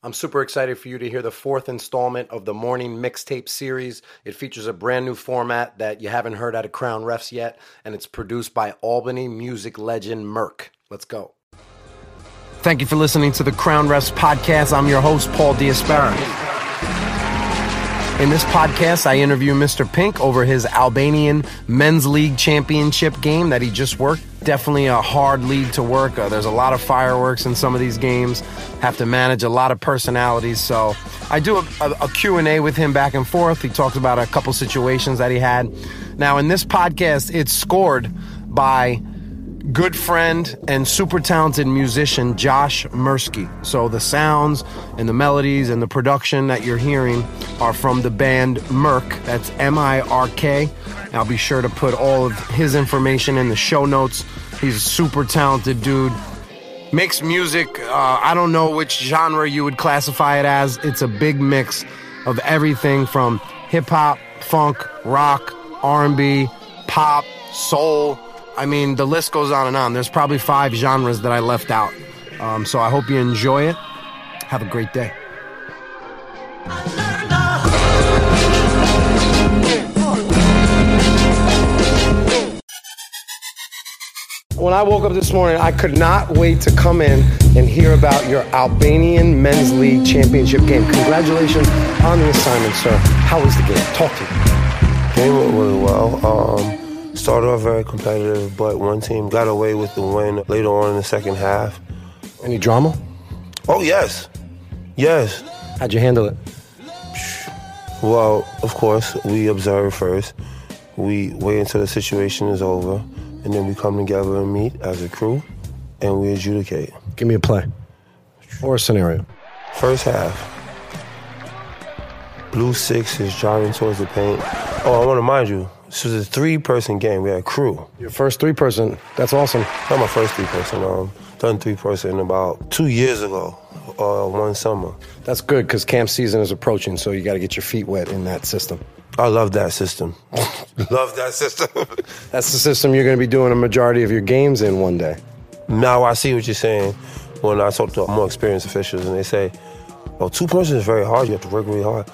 I'm super excited for you to hear the fourth installment of the morning mixtape series. It features a brand new format that you haven't heard out of Crown Refs yet, and it's produced by Albany music legend Mirk. Let's go. Thank you for listening to the Crown Refs podcast. I'm your host, Paul Diaspera. In this podcast, I interview Mr. Pink over his Albanian Men's League Championship game that he just worked. Definitely a hard league to work. Uh, there's a lot of fireworks in some of these games. Have to manage a lot of personalities. So I do a, a, a Q&A with him back and forth. He talks about a couple situations that he had. Now, in this podcast, it's scored by good friend and super talented musician Josh Mirsky. So the sounds and the melodies and the production that you're hearing are from the band Mirk. That's M I R K. I'll be sure to put all of his information in the show notes. He's a super talented dude. Makes music, uh, I don't know which genre you would classify it as. It's a big mix of everything from hip hop, funk, rock, R&B, pop, soul, I mean, the list goes on and on. There's probably five genres that I left out. Um, so I hope you enjoy it. Have a great day. When I woke up this morning, I could not wait to come in and hear about your Albanian Men's League Championship game. Congratulations on the assignment, sir. How was the game? Talk to me. Game went really well. Um, Started off very competitive, but one team got away with the win later on in the second half. Any drama? Oh, yes. Yes. How'd you handle it? Well, of course, we observe first. We wait until the situation is over, and then we come together and meet as a crew, and we adjudicate. Give me a play or a scenario. First half. Blue Six is driving towards the paint. Oh, I want to mind you, this was a three-person game. We had a crew. Your first three-person. That's awesome. Not my first three-person. Um, done three-person about two years ago, uh, one summer. That's good because camp season is approaching, so you got to get your feet wet in that system. I love that system. love that system. That's the system you're going to be doing a majority of your games in one day. Now I see what you're saying. When I talk to more experienced officials, and they say, "Oh, two person is very hard. You have to work really hard."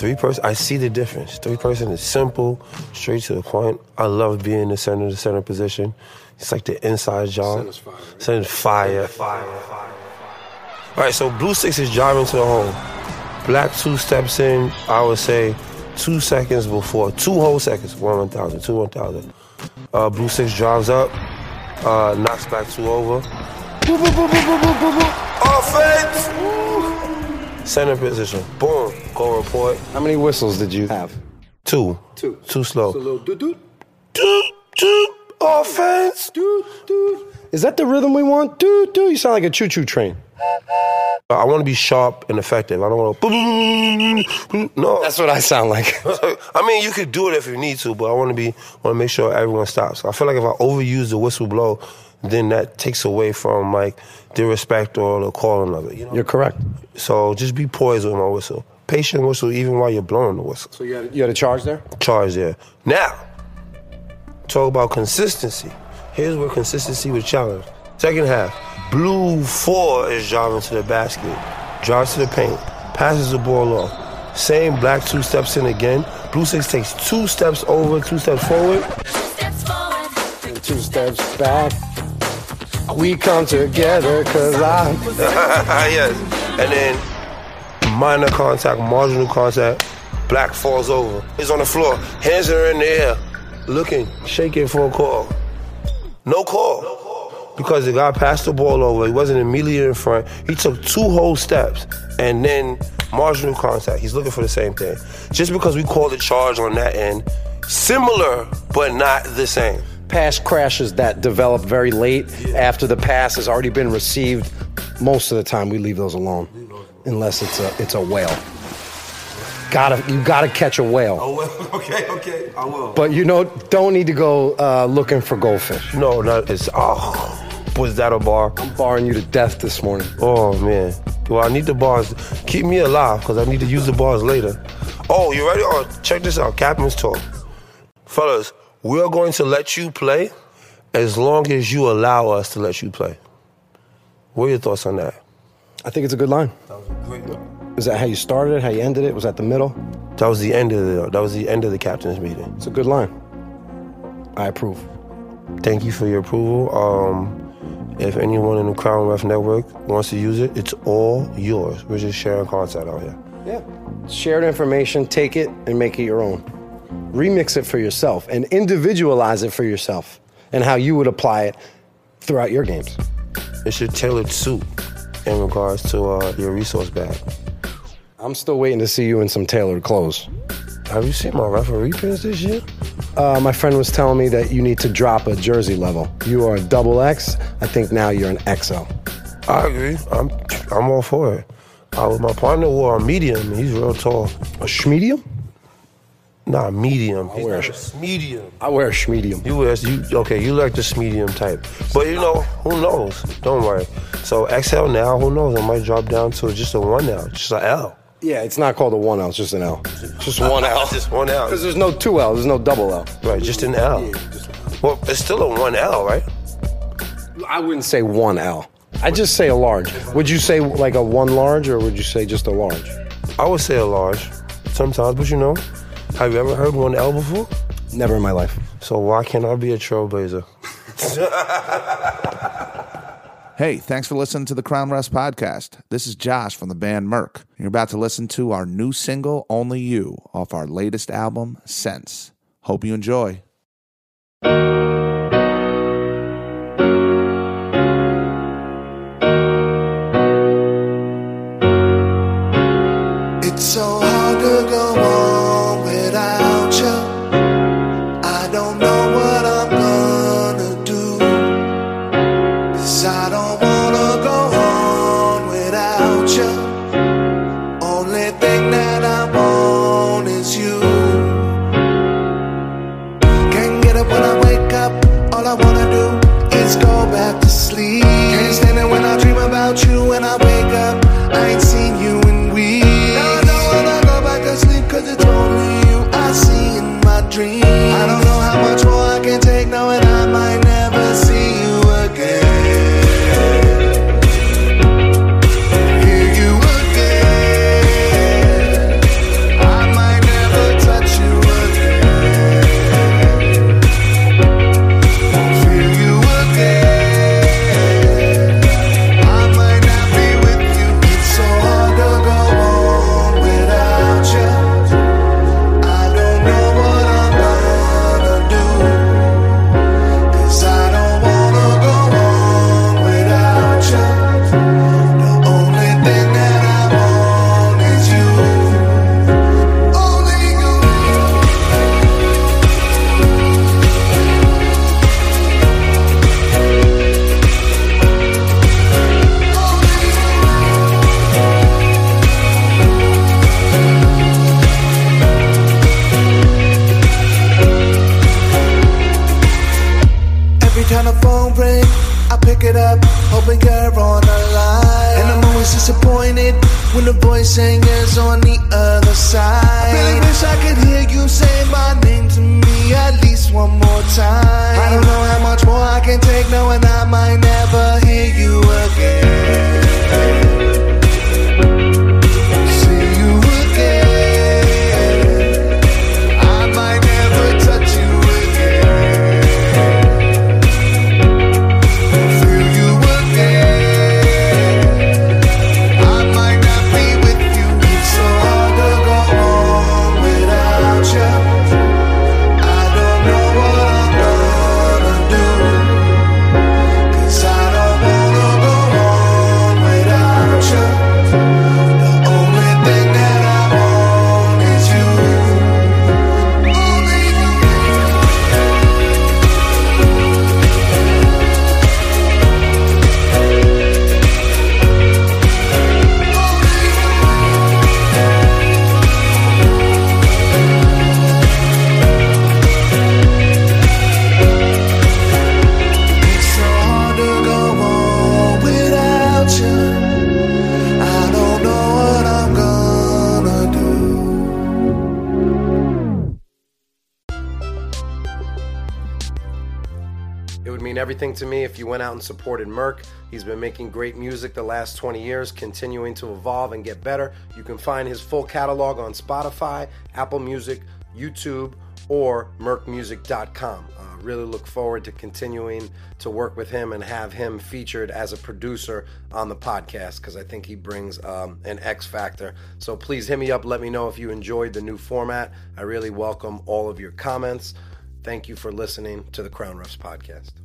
Three person, I see the difference. Three person is simple, straight to the point. I love being the center, the center position. It's like the inside job. Center's fire. Center's fire. Fire, fire, fire. All right, so blue six is driving to the hole. Black two steps in, I would say two seconds before, two whole seconds, one 1,000, two 1,000. Uh, blue six drives up, uh, knocks black two over. Offense! Center position. Boom. Go report. How many whistles did you have? Two. Two. Too slow. So a little doot doot. Doot doot. Offense. Doot doot. Is that the rhythm we want? Doot doot. You sound like a choo choo train. I want to be sharp and effective. I don't want to. No, that's what I sound like. I mean, you could do it if you need to, but I want to be want to make sure everyone stops. I feel like if I overuse the whistle blow, then that takes away from like the respect or the calling of it. You know? You're correct. So just be poised with my whistle. Patient whistle even while you're blowing the whistle. So you had, you had a charge there? Charge there. Now, talk about consistency. Here's where consistency was challenged. Second half, blue four is driving to the basket, drives to the paint, passes the ball off. Same black two steps in again. Blue six takes two steps over, two steps forward. Two steps forward. Two steps back. We come together cause I. yes. And then minor contact, marginal contact, black falls over. He's on the floor, hands are in the air, looking, shaking for a call. No call. Because the guy passed the ball over, he wasn't immediately in front. He took two whole steps and then marginal contact. He's looking for the same thing. Just because we called a charge on that end, similar but not the same pass crashes that develop very late after the pass has already been received, most of the time we leave those alone, unless it's a it's a whale. Gotta you gotta catch a whale. Oh well, okay, okay, I will. But you know, don't need to go uh, looking for goldfish. No, not it's oh. Was that a bar? I'm barring you to death this morning. Oh man. Well, I need the bars. Keep me alive because I need to use the bars later. Oh, you ready? Oh, check this out. Captain's talk. Fellas, we're going to let you play as long as you allow us to let you play. What are your thoughts on that? I think it's a good line. That was a great line. Is that how you started it? How you ended it? Was that the middle? That was the end of the that was the end of the captain's meeting. It's a good line. I approve. Thank you for your approval. Um, if anyone in the Crown Ref Network wants to use it, it's all yours. We're just sharing content out here. Yeah. Shared information, take it and make it your own. Remix it for yourself and individualize it for yourself and how you would apply it throughout your games. It's your tailored suit in regards to uh, your resource bag. I'm still waiting to see you in some tailored clothes. Have you seen my referee pins this year? Uh, my friend was telling me that you need to drop a jersey level. You are a double X. I think now you're an XL. I agree. I'm I'm all for it. I was my partner wore a medium. He's real tall. A schmedium? Nah, medium. He's wear a- medium. I wear a schmedium. You wear you okay? You like the medium type, but you know who knows? Don't worry. So XL now, who knows? I might drop down to just a one now, just a L. Yeah, it's not called a 1L, it's just an L. Just one L. Just one L. Because there's no 2L, there's no double L. Right, just an L. Well, it's still a one L, right? I wouldn't say 1L. I just say a large. Would you say like a one large or would you say just a large? I would say a large sometimes, but you know, have you ever heard one L before? Never in my life. So why can't I be a trailblazer? Hey, thanks for listening to the Crown Refs podcast. This is Josh from the band Mirk. You're about to listen to our new single, Only You, off our latest album, Sense. Hope you enjoy. On the other side. I really wish I could hear you say my name to me at least one more time. I don't know how much more I can take, knowing I might never everything to me if you went out and supported Mirk. He's been making great music the last 20 years, continuing to evolve and get better. You can find his full catalog on Spotify, Apple Music, YouTube, or mirkmusic.com. Uh, really look forward to continuing to work with him and have him featured as a producer on the podcast because I think he brings um, an X factor. So please hit me up. Let me know if you enjoyed the new format. I really welcome all of your comments. Thank you for listening to the Crown Refs podcast.